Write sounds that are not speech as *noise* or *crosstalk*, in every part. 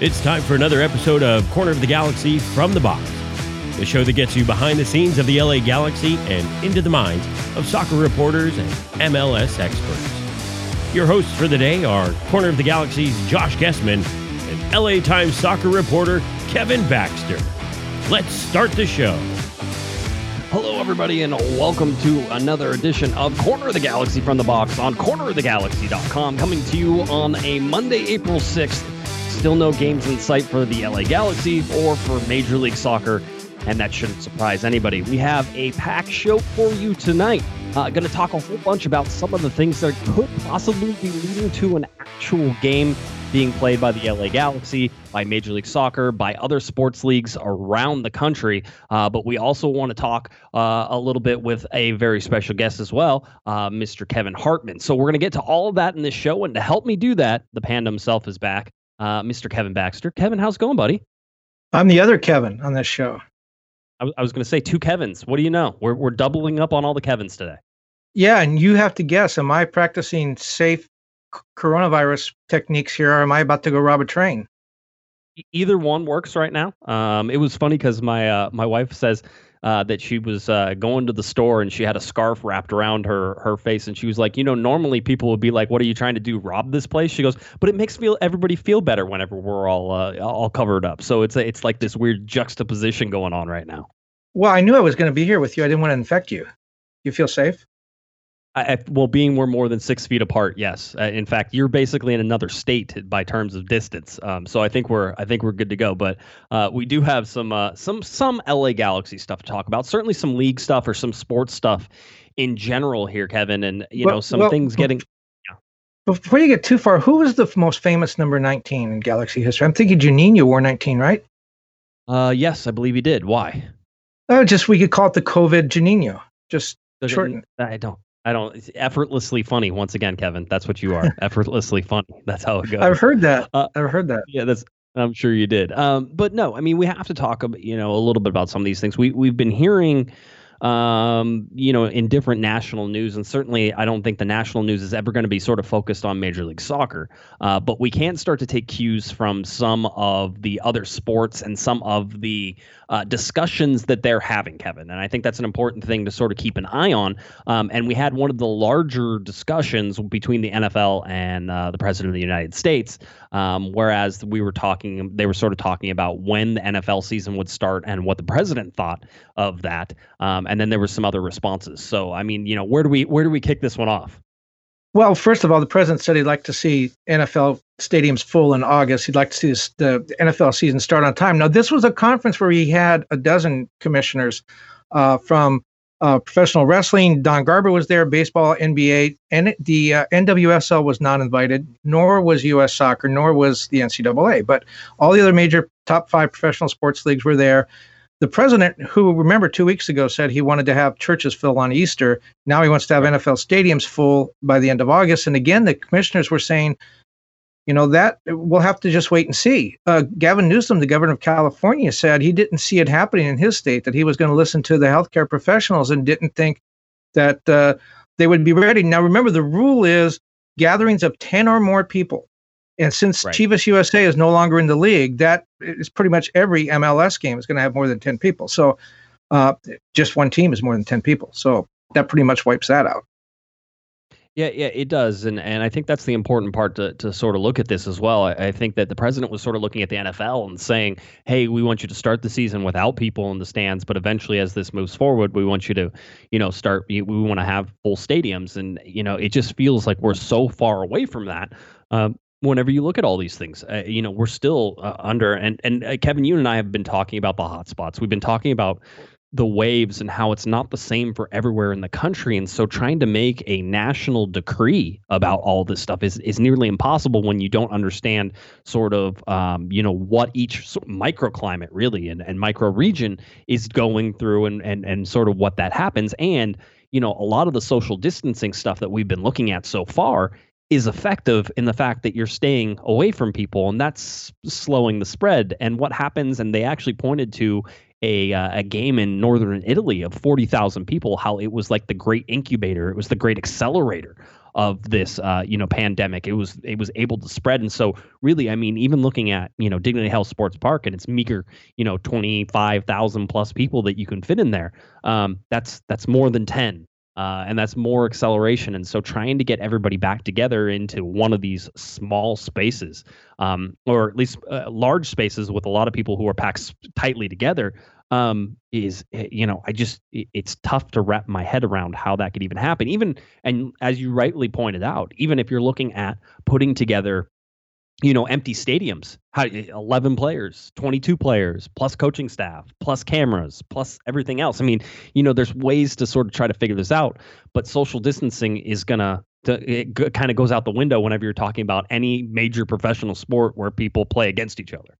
It's time for another episode of Corner of the Galaxy from the Box, the show that gets you behind the scenes of the LA Galaxy and into the minds of soccer reporters and MLS experts. Your hosts for the day are Corner of the Galaxy's Josh Gessman and LA Times soccer reporter Kevin Baxter. Let's start the show. Hello, everybody, and welcome to another edition of Corner of the Galaxy from the Box on cornerofthegalaxy.com, coming to you on a Monday, April 6th. Still no games in sight for the LA Galaxy or for Major League Soccer, and that shouldn't surprise anybody. We have a packed show for you tonight. Uh, going to talk a whole bunch about some of the things that could possibly be leading to an actual game being played by the LA Galaxy, by Major League Soccer, by other sports leagues around the country. Uh, but we also want to talk uh, a little bit with a very special guest as well, uh, Mr. Kevin Hartman. So we're going to get to all of that in this show. And to help me do that, the panda himself is back, uh, Mr. Kevin Baxter. Kevin, how's it going, buddy? I'm the other Kevin on this show. I, w- I was going to say two Kevins. What do you know? We're, we're doubling up on all the Kevins today. Yeah, and you have to guess: Am I practicing safe c- coronavirus techniques here, or am I about to go rob a train? Either one works right now. Um, it was funny because my uh, my wife says uh, that she was uh, going to the store and she had a scarf wrapped around her her face and she was like, you know, normally people would be like, "What are you trying to do? Rob this place?" She goes, "But it makes feel everybody feel better whenever we're all uh, all covered up." So it's a, it's like this weird juxtaposition going on right now. Well, I knew I was going to be here with you. I didn't want to infect you. You feel safe? I, I, well, being we're more than six feet apart, yes. Uh, in fact, you're basically in another state by terms of distance. Um, so I think we're I think we're good to go. But uh, we do have some uh, some some LA Galaxy stuff to talk about. Certainly some league stuff or some sports stuff in general here, Kevin. And you Well- know some well, things getting. Before you get too far, who was the most famous number 19 in Galaxy history? I'm thinking Juninho wore 19, right? Uh, yes, I believe he did. Why? Oh, just we could call it the COVID Juninho. Just Does it- Shorten. I don't. I don't. It's effortlessly funny. Once again, Kevin, that's what you are. *laughs* effortlessly funny. That's how it goes. I've heard that. Uh, I've heard that. Yeah, that's. I'm sure you did. Um, but no, I mean, we have to talk, about, you know, a little bit about some of these things. We we've been hearing, um, you know, in different national news, and certainly, I don't think the national news is ever going to be sort of focused on Major League Soccer. Uh, but we can start to take cues from some of the other sports and some of the uh, discussions that they're having, Kevin. And I think that's an important thing to sort of keep an eye on. Um, and we had one of the larger discussions between the NFL and uh, the President of the United States. Um, whereas we were talking, they were sort of talking about when the NFL season would start and what the president thought of that. Um, and then there were some other responses. So, I mean, you know, where do we where do we kick this one off? Well, first of all, the president said he'd like to see NFL stadiums full in August. He'd like to see the NFL season start on time. Now, this was a conference where he had a dozen commissioners uh, from uh, professional wrestling. Don Garber was there, baseball, NBA, and the uh, NWSL was not invited, nor was U.S. Soccer, nor was the NCAA. But all the other major top five professional sports leagues were there. The president, who remember two weeks ago said he wanted to have churches fill on Easter, now he wants to have NFL stadiums full by the end of August. And again, the commissioners were saying, you know, that we'll have to just wait and see. Uh, Gavin Newsom, the governor of California, said he didn't see it happening in his state, that he was going to listen to the healthcare professionals and didn't think that uh, they would be ready. Now, remember, the rule is gatherings of 10 or more people. And since Right. Chivas USA is no longer in the league, that is pretty much every MLS game is going to have more than 10 people. So uh, just one team is more than 10 people. So that pretty much wipes that out. Yeah, yeah, it does, and and I think that's the important part to to sort of look at this as well. I, I think that the president was sort of looking at the NFL and saying, "Hey, we want you to start the season without people in the stands, but eventually, as this moves forward, we want you to, you know, start. We we want to have full stadiums, and you know, it just feels like we're so far away from that." Um, whenever you look at all these things, uh, you know, we're still uh, under. And and uh, Kevin, you and I have been talking about the hotspots. We've been talking about the waves and how it's not the same for everywhere in the country and so trying to make a national decree about all this stuff is is nearly impossible when you don't understand sort of um, you know what each microclimate really and, and micro region is going through and, and and sort of what that happens and you know a lot of the social distancing stuff that we've been looking at so far is effective in the fact that you're staying away from people and that's slowing the spread and what happens and they actually pointed to a uh, a game in northern Italy of 40,000 people how it was like the great incubator it was the great accelerator of this uh, you know pandemic. It was it was able to spread, and so really, I mean, even looking at you know Dignity Health Sports Park and its meager you know twenty five thousand plus people that you can fit in there, um, that's that's more than ten. Uh, and that's more acceleration. And so, trying to get everybody back together into one of these small spaces, um, or at least uh, large spaces with a lot of people who are packed tightly together, um, is eh, you know I just it's tough to wrap my head around how that could even happen. Even and as you rightly pointed out, even if you're looking at putting together you know empty stadiums how, eh, 11 players 22 players plus coaching staff plus cameras plus everything else i mean you know there's ways to sort of try to figure this out but social distancing is gonna it kind of goes out the window whenever you're talking about any major professional sport where people play against each other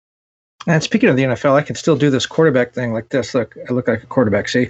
and speaking of the NFL, I can still do this quarterback thing like this. Look, I look like a quarterback, see?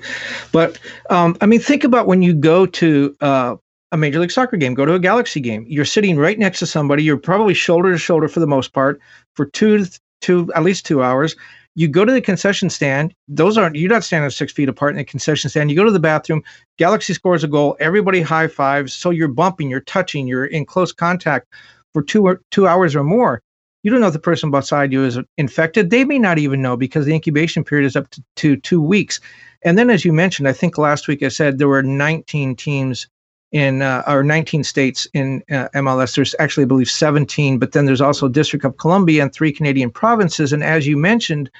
But um, I mean, think about when you go to uh, a Major League Soccer game, go to a Galaxy game. You're sitting right next to somebody. You're probably shoulder to shoulder for the most part for two, two at least two hours. You go to the concession stand. Those aren't you're not standing six feet apart in the concession stand. You go to the bathroom. Galaxy scores a goal. Everybody high fives. So you're bumping, you're touching, you're in close contact for two or two hours or more. You don't know if the person beside you is infected. They may not even know because the incubation period is up to, to two weeks. And then, as you mentioned, I think last week I said there were 19 teams in uh, or 19 states in uh, MLS. There's actually, I believe, 17, but then there's also District of Columbia and three Canadian provinces. And as you mentioned,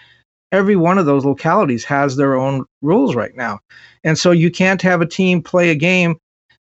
every one of those localities has their own rules right now. And so you can't have a team play a game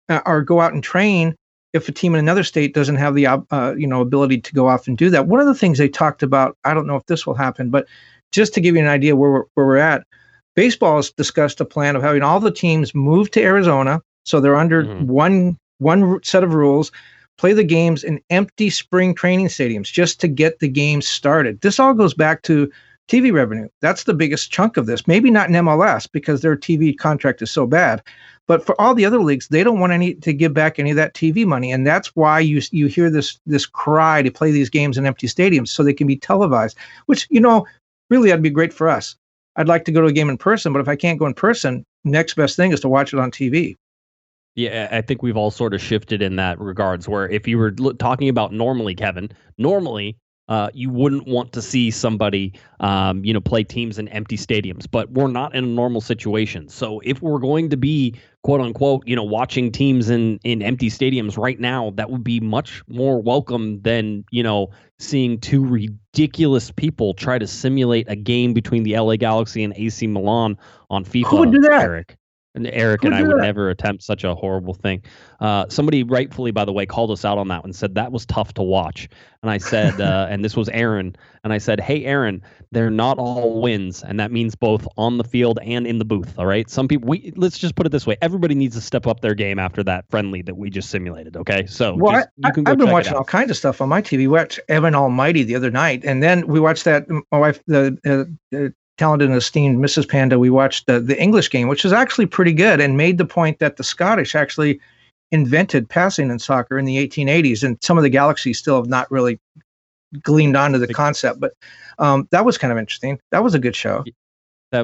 uh, or go out and train if a team in another state doesn't have the uh, you know ability to go off and do that. One of the things they talked about, I don't know if this will happen, but just to give you an idea where we're, where we're at, baseball has discussed a plan of having all the teams move to Arizona, so they're under mm-hmm. one one set of rules. Play the games in empty spring training stadiums just to get the games started. This all goes back to TV revenue. That's the biggest chunk of this. Maybe not in MLS because their TV contract is so bad, but for all the other leagues, they don't want any to give back any of that TV money, and that's why you you hear this this cry to play these games in empty stadiums so they can be televised. Which you know, really, that'd be great for us. I'd like to go to a game in person, but if I can't go in person, next best thing is to watch it on TV. Yeah, I think we've all sort of shifted in that regards. Where if you were talking about normally, Kevin, normally uh, you wouldn't want to see somebody, um, you know, play teams in empty stadiums. But we're not in a normal situation. So if we're going to be quote unquote, you know, watching teams in in empty stadiums right now, that would be much more welcome than you know seeing two ridiculous people try to simulate a game between the LA Galaxy and AC Milan on FIFA. Who would do that? Eric. And Eric and I would never attempt such a horrible thing. Uh, somebody rightfully, by the way, called us out on that one. Said that was tough to watch, and I said, *laughs* uh, and this was Aaron, and I said, hey, Aaron, they're not all wins, and that means both on the field and in the booth. All right, some people. We let's just put it this way: everybody needs to step up their game after that friendly that we just simulated. Okay, so well, just, I, have been watching all kinds of stuff on my TV. We watched Evan Almighty the other night, and then we watched that. My wife, the uh, talented and esteemed Mrs. Panda, we watched the, the English game, which was actually pretty good and made the point that the Scottish actually invented passing in soccer in the 1880s. And some of the galaxies still have not really gleamed onto the concept, but um, that was kind of interesting. That was a good show.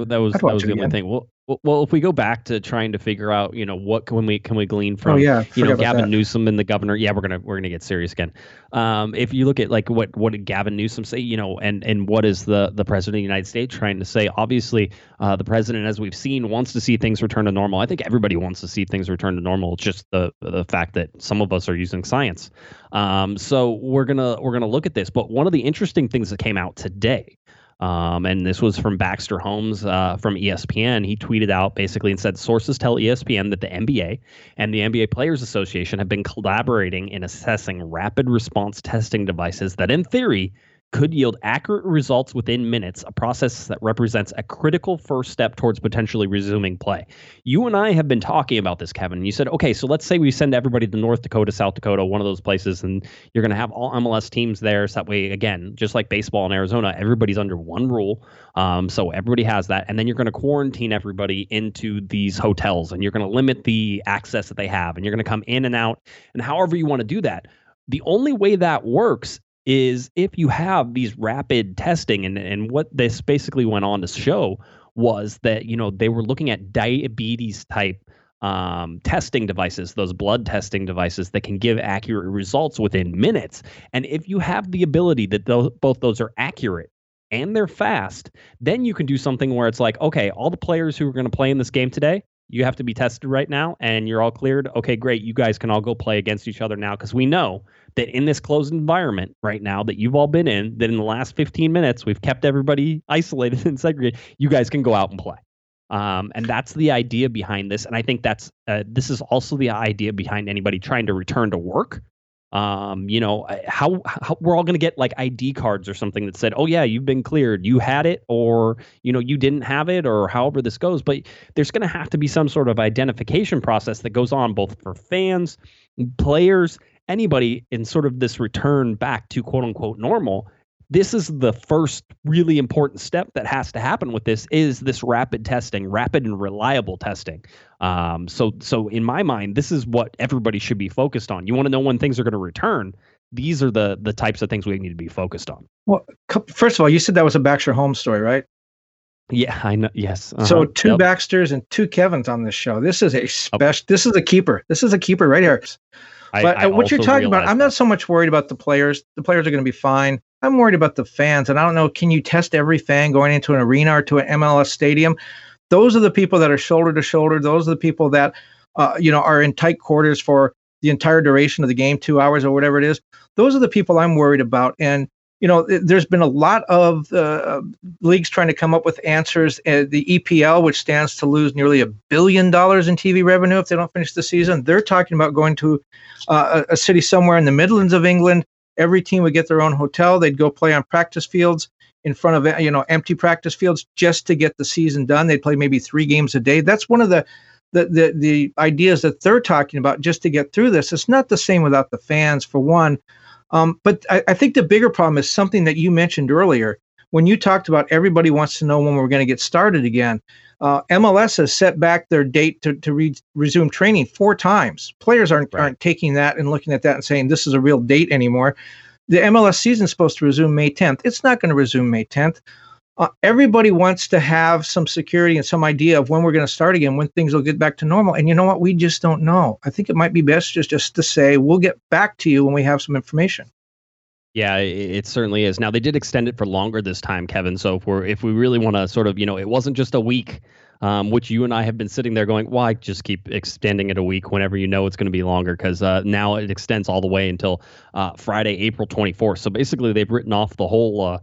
That, that was that was the only thing. Well, well, if we go back to trying to figure out, you know, what can we can we glean from, oh, yeah, you know, Gavin Newsom and the governor? Yeah, we're gonna we're gonna get serious again. Um, if you look at like what what did Gavin Newsom say, you know, and and what is the the president of the United States trying to say? Obviously, uh, the president, as we've seen, wants to see things return to normal. I think everybody wants to see things return to normal. It's just the the fact that some of us are using science. Um, so we're gonna we're gonna look at this. But one of the interesting things that came out today um, and this was from Baxter Holmes uh, from ESPN. He tweeted out basically and said sources tell ESPN that the NBA and the NBA Players Association have been collaborating in assessing rapid response testing devices that, in theory, could yield accurate results within minutes, a process that represents a critical first step towards potentially resuming play. You and I have been talking about this, Kevin. And you said, okay, so let's say we send everybody to North Dakota, South Dakota, one of those places, and you're going to have all MLS teams there. So that way, again, just like baseball in Arizona, everybody's under one rule. Um, so everybody has that. And then you're going to quarantine everybody into these hotels and you're going to limit the access that they have and you're going to come in and out. And however you want to do that, the only way that works is if you have these rapid testing and and what this basically went on to show was that you know they were looking at diabetes type um, testing devices, those blood testing devices that can give accurate results within minutes. And if you have the ability that those, both those are accurate and they're fast, then you can do something where it's like, okay, all the players who are going to play in this game today, you have to be tested right now and you're all cleared. Okay, great. You guys can all go play against each other now because we know that in this closed environment right now that you've all been in, that in the last 15 minutes, we've kept everybody *laughs* isolated and segregated. You guys can go out and play. Um, and that's the idea behind this. And I think that's uh, this is also the idea behind anybody trying to return to work. Um, you know, how, how we're all going to get like ID cards or something that said, "Oh yeah, you've been cleared. You had it, or you know, you didn't have it, or however this goes." But there's going to have to be some sort of identification process that goes on both for fans, players, anybody in sort of this return back to quote unquote normal this is the first really important step that has to happen with this is this rapid testing rapid and reliable testing. Um, so so in my mind this is what everybody should be focused on. You want to know when things are going to return. These are the the types of things we need to be focused on. Well first of all you said that was a baxter Holmes story right? Yeah i know yes uh-huh. so two yep. baxters and two kevins on this show. This is a special this is a keeper. This is a keeper right here. But I, I what you're talking about, I'm not so much worried about the players. The players are going to be fine. I'm worried about the fans. And I don't know, can you test every fan going into an arena or to an MLS stadium? Those are the people that are shoulder to shoulder. Those are the people that, uh, you know, are in tight quarters for the entire duration of the game, two hours or whatever it is. Those are the people I'm worried about. And you know, there's been a lot of uh, leagues trying to come up with answers. Uh, the EPL, which stands to lose nearly a billion dollars in TV revenue if they don't finish the season, they're talking about going to uh, a city somewhere in the Midlands of England. Every team would get their own hotel. They'd go play on practice fields in front of you know empty practice fields just to get the season done. They'd play maybe three games a day. That's one of the the, the, the ideas that they're talking about just to get through this. It's not the same without the fans, for one. Um, but I, I, think the bigger problem is something that you mentioned earlier when you talked about everybody wants to know when we're going to get started again. Uh, MLS has set back their date to, to re- resume training four times. Players aren't right. aren't taking that and looking at that and saying this is a real date anymore. The MLS season is supposed to resume May 10th. It's not going to resume May 10th. Uh, everybody wants to have some security and some idea of when we're going to start again, when things will get back to normal. And you know what? We just don't know. I think it might be best just, just to say, we'll get back to you when we have some information. Yeah, it certainly is. Now they did extend it for longer this time, Kevin. So if we're if we really want to sort of, you know, it wasn't just a week, um, which you and I have been sitting there going, why just keep extending it a week whenever you know it's going to be longer? Because uh, now it extends all the way until uh, Friday, April 24th. So basically, they've written off the whole uh,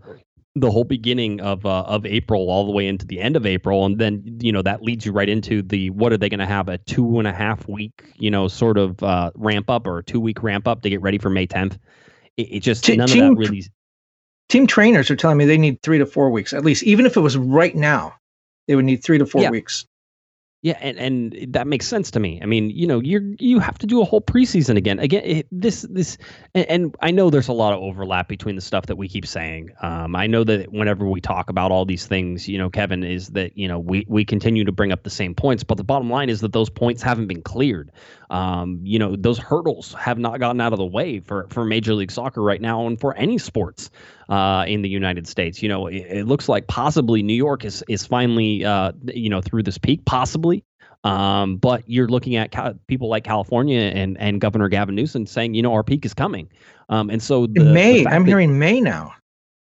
the whole beginning of uh, of April all the way into the end of April, and then you know that leads you right into the what are they going to have a two and a half week you know sort of uh, ramp up or a two week ramp up to get ready for May 10th. It, it just T- none team, of that really. Team trainers are telling me they need three to four weeks at least, even if it was right now, they would need three to four yeah. weeks. Yeah, and, and that makes sense to me. I mean, you know, you're you have to do a whole preseason again. Again, this this, and, and, I know there's a lot of overlap between the stuff that we keep saying. Um, I know that whenever we talk about all these things, you know, Kevin is that you know we we continue to bring up the same points, but the bottom line is that those points haven't been cleared. Um, you know, those hurdles have not gotten out of the way for for Major League Soccer right now, and for any sports uh, in the United States. You know, it, it, looks like possibly New York is is finally uh, you know through this peak, possibly. Um, but you're looking at ca- people like California and and Governor Gavin Newsom saying, you know, our peak is coming. Um, and so the, May, the I'm that, hearing May now.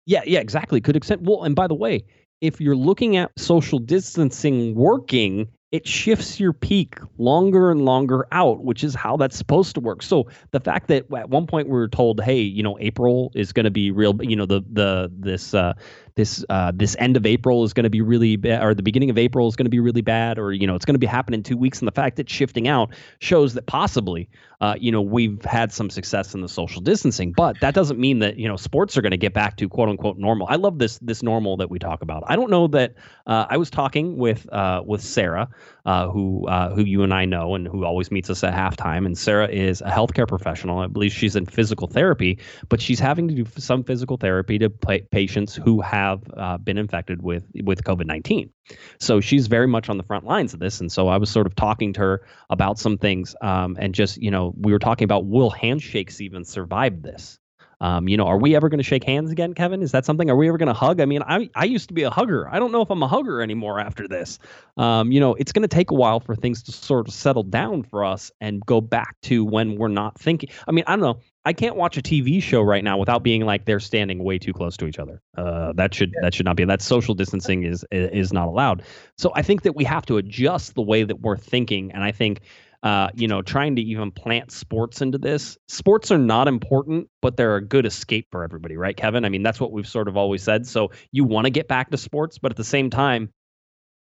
Yeah, yeah, exactly. Could extend. Well, and by the way, if you're looking at social distancing working it shifts your peak longer and longer out, which is how that's supposed to work. So the fact that at one point we were told, hey, you know, April is going to be real, you know, the the this uh, this uh, this end of April is going to be really bad, or the beginning of April is going to be really bad, or you know it's going to be happening in two weeks. And the fact that shifting out shows that possibly, uh, you know, we've had some success in the social distancing, but that doesn't mean that you know sports are going to get back to quote unquote normal. I love this this normal that we talk about. I don't know that uh, I was talking with uh, with Sarah, uh, who uh, who you and I know, and who always meets us at halftime. And Sarah is a healthcare professional. I believe she's in physical therapy, but she's having to do some physical therapy to patients who have uh, been infected with with COVID nineteen. So she's very much on the front lines of this, and so I was sort of talking to her about some things, um, and just you know we were talking about will handshakes even survive this? Um, you know, are we ever going to shake hands again, Kevin? Is that something? Are we ever going to hug? I mean, I I used to be a hugger. I don't know if I'm a hugger anymore after this. Um, you know, it's going to take a while for things to sort of settle down for us and go back to when we're not thinking. I mean, I don't know. I can't watch a TV show right now without being like they're standing way too close to each other. Uh, that should yeah. that should not be. That social distancing is is not allowed. So I think that we have to adjust the way that we're thinking, and I think uh, you know, trying to even plant sports into this. Sports are not important, but they're a good escape for everybody, right, Kevin? I mean, that's what we've sort of always said. So you want to get back to sports, but at the same time,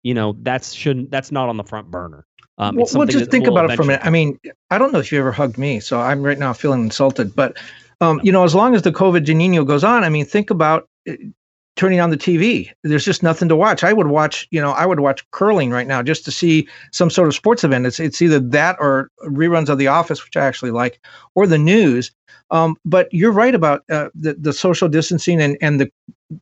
you know, that's shouldn't that's not on the front burner. Um, well, well, just think about it for a minute. I mean, I don't know if you ever hugged me, so I'm right now feeling insulted. But um, you know, as long as the COVID Juninho goes on, I mean, think about uh, turning on the TV. There's just nothing to watch. I would watch, you know, I would watch curling right now just to see some sort of sports event. It's it's either that or reruns of The Office, which I actually like, or the news. Um, but you're right about uh, the the social distancing and and the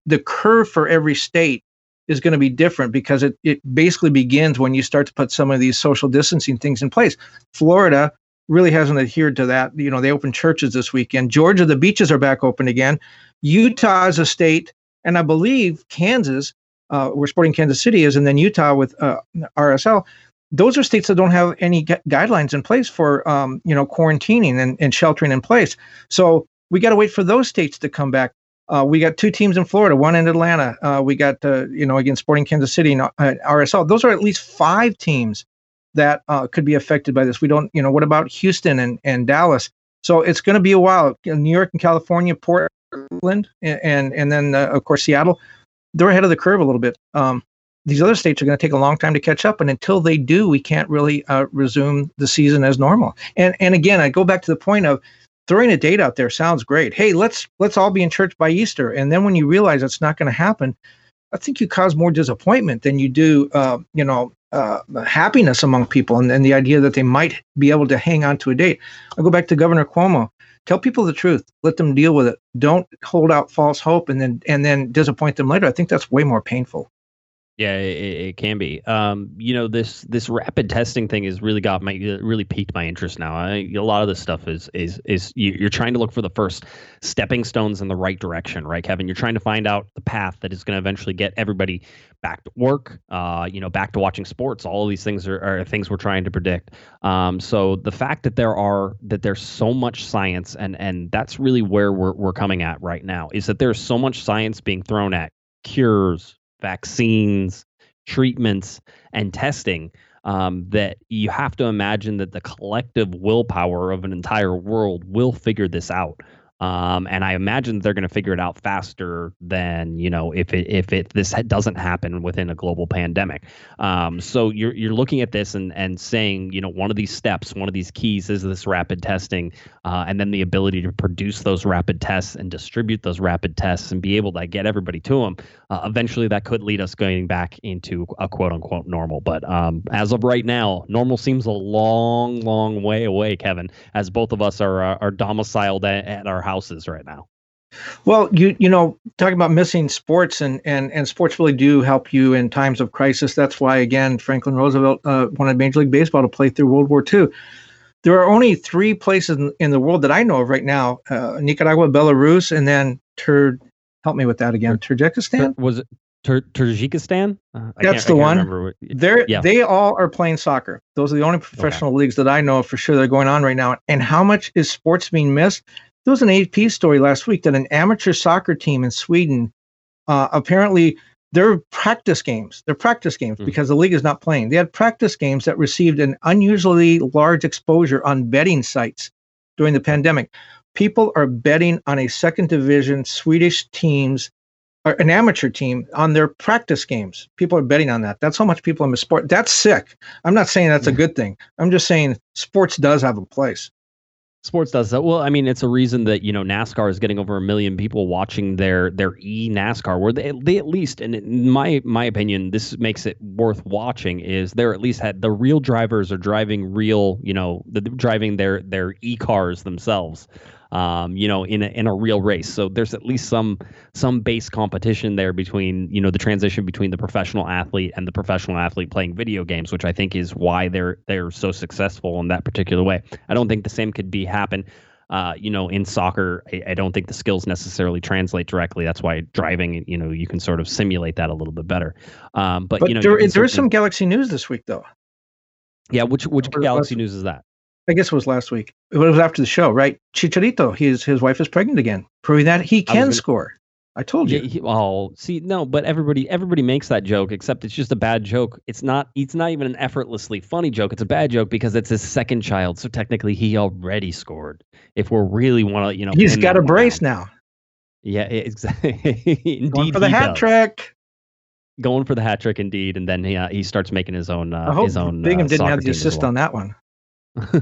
the curve for every state is going to be different because it it basically begins when you start to put some of these social distancing things in place. Florida really hasn't adhered to that. You know, they opened churches this weekend. Georgia, the beaches are back open again. Utah is a state and I believe Kansas, uh, where Sporting Kansas City is, and then Utah with uh, RSL. Those are states that don't have any gu- guidelines in place for um, you know quarantining and, and sheltering in place. So we got to wait for those states to come back. Uh, we got two teams in Florida, one in Atlanta. Uh, we got uh, you know again Sporting Kansas City and uh, RSL. Those are at least five teams that uh, could be affected by this. We don't, you know, what about Houston and, and Dallas? So it's going to be a while. New York and California, Port, Portland, and and then uh, of course Seattle, they're ahead of the curve a little bit. Um, these other states are going to take a long time to catch up, and until they do, we can't really uh, resume the season as normal. And and again, I go back to the point of throwing a date out there sounds great. Hey, let's let's all be in church by Easter, and then when you realize it's not going to happen, I think you cause more disappointment than you do, uh, you know, uh, happiness among people, and, and the idea that they might be able to hang on to a date. I go back to Governor Cuomo tell people the truth. Let them deal with it. Don't hold out false hope and then and then disappoint them later. I think that's way more painful yeah, it, it, can be. Um, you know, this this rapid testing thing has really got my really piqued my interest now. I, a lot of this stuff is is is you're trying to look for the first stepping stones in the right direction, right, Kevin? You're trying to find out the path that is going to eventually get everybody back to work, uh, you know, back to watching sports. All of these things are, are things we're trying to predict. Um, so the fact that there are that there's so much science, and and that's really where we're we're coming at right now, is that there's so much science being thrown at cures, vaccines, treatments, and testing um, that you have to imagine that the collective willpower of an entire world will figure this out. Um, and I imagine they're going to figure it out faster than you know if it if it this doesn't happen within a global pandemic. Um, so you're you're looking at this and and saying you know one of these steps, one of these keys is this rapid testing, uh, and then the ability to produce those rapid tests and distribute those rapid tests and be able to get everybody to them. Uh, eventually, that could lead us going back into a quote unquote normal. But um, as of right now, normal seems a long, long way away, Kevin. As both of us are are domiciled at, at our houses right now. Well, you you know, talking about missing sports and and and sports really do help you in times of crisis. That's why again, Franklin Roosevelt uh, wanted Major League Baseball to play through World War II. There are only three places in, in the world that I know of right now: uh, Nicaragua, Belarus, and then Tur. Help me with that again. Turkmenistan was it Tur- Tajikistan? Uh, That's the one. They're yeah. they all are playing soccer. Those are the only professional okay. leagues that I know for sure that are going on right now. And how much is sports being missed? There was an AP story last week that an amateur soccer team in Sweden uh, apparently their practice games, their practice games, mm. because the league is not playing. They had practice games that received an unusually large exposure on betting sites during the pandemic. People are betting on a second division Swedish team's an amateur team on their practice games. People are betting on that. That's how much people in the sport. That's sick. I'm not saying that's a good thing. I'm just saying sports does have a place. Sports does that. Well, I mean, it's a reason that you know NASCAR is getting over a million people watching their their e NASCAR, where they, they at least, and in my my opinion, this makes it worth watching. Is they're at least had the real drivers are driving real, you know, the, driving their their e cars themselves um, you know, in a, in a real race. So there's at least some some base competition there between you know the transition between the professional athlete and the professional athlete playing video games, which I think is why they're they're so successful in that particular way. I don't think the same could be happen. uh, you know, in soccer, I, I, don't think the skills necessarily translate directly. That's why driving, you know, you can sort of simulate that a little bit better. Um, but, but you know, there, you there is some Galaxy news this week, though. Yeah, which which Galaxy news is that? I guess it was last week. It was after the show, right? Chicharito, his his wife is pregnant again, proving that he can gonna, score. I told you. Yeah, he, oh, see, no, but everybody everybody makes that joke, except it's just a bad joke. It's not. It's not even an effortlessly funny joke. It's a bad joke because it's his second child, so technically he already scored. If we're really want to, you know, he's got a brace down. now. Yeah, exactly. *laughs* indeed, Going for the hat does. trick. Going for the hat trick, indeed, and then he uh, he starts making his own uh, his own. Bingham uh, didn't have the assist well. on that one. *laughs*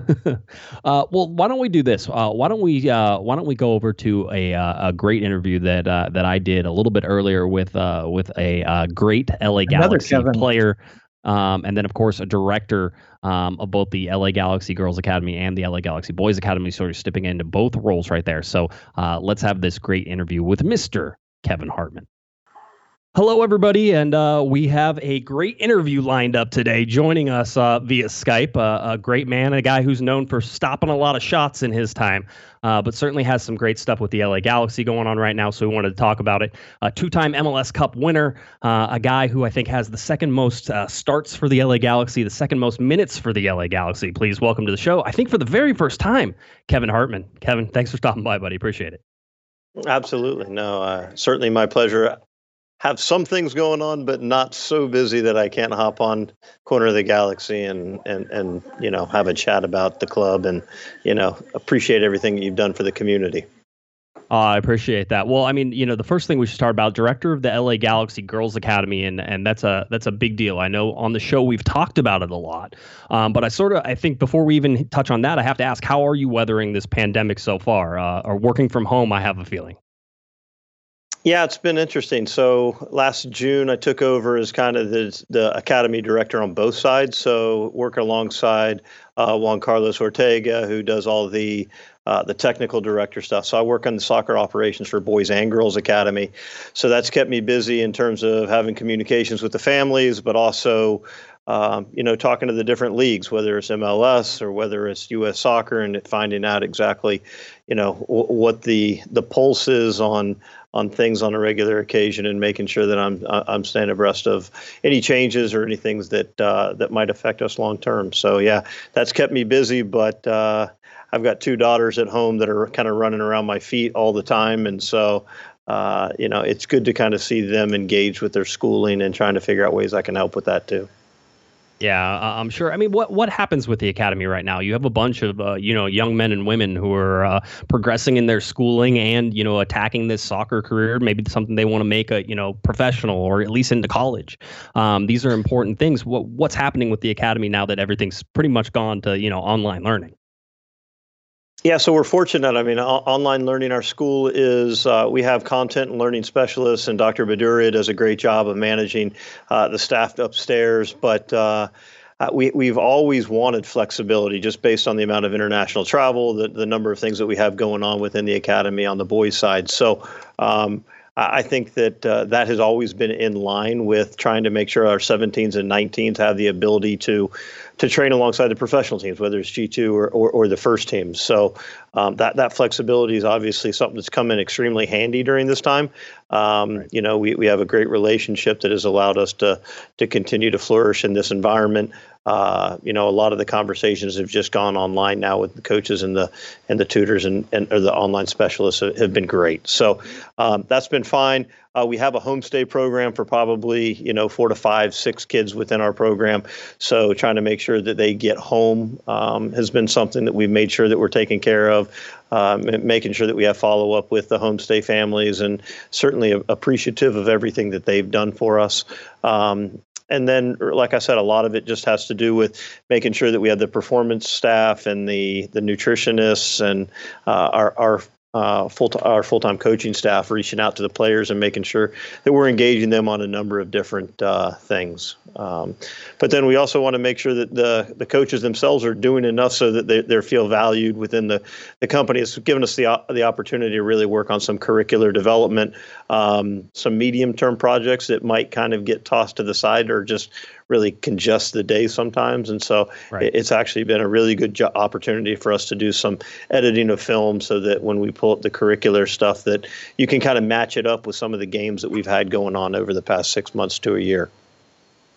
uh, well, why don't we do this? Uh, why don't we uh, why don't we go over to a uh, a great interview that uh, that I did a little bit earlier with uh, with a great LA Galaxy player, um, and then of course a director um, of both the LA Galaxy Girls Academy and the LA Galaxy Boys Academy, sort of stepping into both roles right there. So let's have this great interview with Mister Kevin Hartman. Hello, everybody, and uh, we have a great interview lined up today. Joining us uh, via Skype, uh, a great man, a guy who's known for stopping a lot of shots in his time, uh, but certainly has some great stuff with the LA Galaxy going on right now. So we wanted to talk about it. A two-time MLS Cup winner, uh, a guy who I think has the second most uh, starts for the LA Galaxy, the second most minutes for the LA Galaxy. Please welcome to the show. I think for the very first time, Kevin Hartman. Kevin, thanks for stopping by, buddy. Appreciate it. Absolutely. No, certainly my pleasure have some things going on, but not so busy that I can't hop on corner of the galaxy and and and you know have a chat about the club and you know appreciate everything that you've done for the community. Uh, I appreciate that. Well, I mean, you know, the first thing we should start about director of the LA Galaxy Girls Academy, and and that's a that's a big deal. I know on the show we've talked about it a lot, um, but I sort of I think before we even touch on that, I have to ask, how are you weathering this pandemic so far? Uh, or working from home? I have a feeling. Yeah, it's been interesting. So last June, I took over as kind of the, the academy director on both sides. So work alongside uh, Juan Carlos Ortega, who does all the uh, the technical director stuff. So I work on the soccer operations for Boys and Girls Academy. So that's kept me busy in terms of having communications with the families, but also um, you know, talking to the different leagues, whether it's MLS or whether it's U.S. Soccer, and finding out exactly, you know, w- what the the pulse is on on things on a regular occasion and making sure that I'm I'm staying abreast of any changes or any things that uh, that might affect us long term. So yeah, that's kept me busy, but uh, I've got two daughters at home that are kind of running around my feet all the time, and so. Uh, you know, it's good to kind of see them engage with their schooling and trying to figure out ways I can help with that too. Yeah, I'm sure. I mean, what what happens with the academy right now? You have a bunch of uh, you know young men and women who are uh, progressing in their schooling and you know attacking this soccer career. Maybe something they want to make a you know professional or at least into college. Um, these are important things. What what's happening with the academy now that everything's pretty much gone to you know online learning? Yeah, so we're fortunate. I mean, o- online learning, our school is, uh, we have content and learning specialists, and Dr. Baduria does a great job of managing uh, the staff upstairs. But uh, uh, we, we've always wanted flexibility just based on the amount of international travel, the, the number of things that we have going on within the academy on the boys' side. So, um, I think that uh, that has always been in line with trying to make sure our 17s and 19s have the ability to to train alongside the professional teams, whether it's G2 or, or, or the first teams. So um, that that flexibility is obviously something that's come in extremely handy during this time. Um, right. You know, we, we have a great relationship that has allowed us to to continue to flourish in this environment. Uh, you know, a lot of the conversations have just gone online now with the coaches and the and the tutors and, and or the online specialists have been great. So um, that's been fine. Uh, we have a homestay program for probably you know four to five, six kids within our program. So trying to make sure that they get home um, has been something that we've made sure that we're taking care of. Um, making sure that we have follow up with the homestay families, and certainly appreciative of everything that they've done for us. Um, and then, like I said, a lot of it just has to do with making sure that we have the performance staff and the the nutritionists and uh, our our uh, full our full time coaching staff reaching out to the players and making sure that we're engaging them on a number of different uh, things. Um, but then we also want to make sure that the the coaches themselves are doing enough so that they, they feel valued within the the company. It's given us the the opportunity to really work on some curricular development, um, some medium term projects that might kind of get tossed to the side or just really congest the day sometimes. And so right. it's actually been a really good jo- opportunity for us to do some editing of film so that when we pull up the curricular stuff that you can kind of match it up with some of the games that we've had going on over the past six months to a year.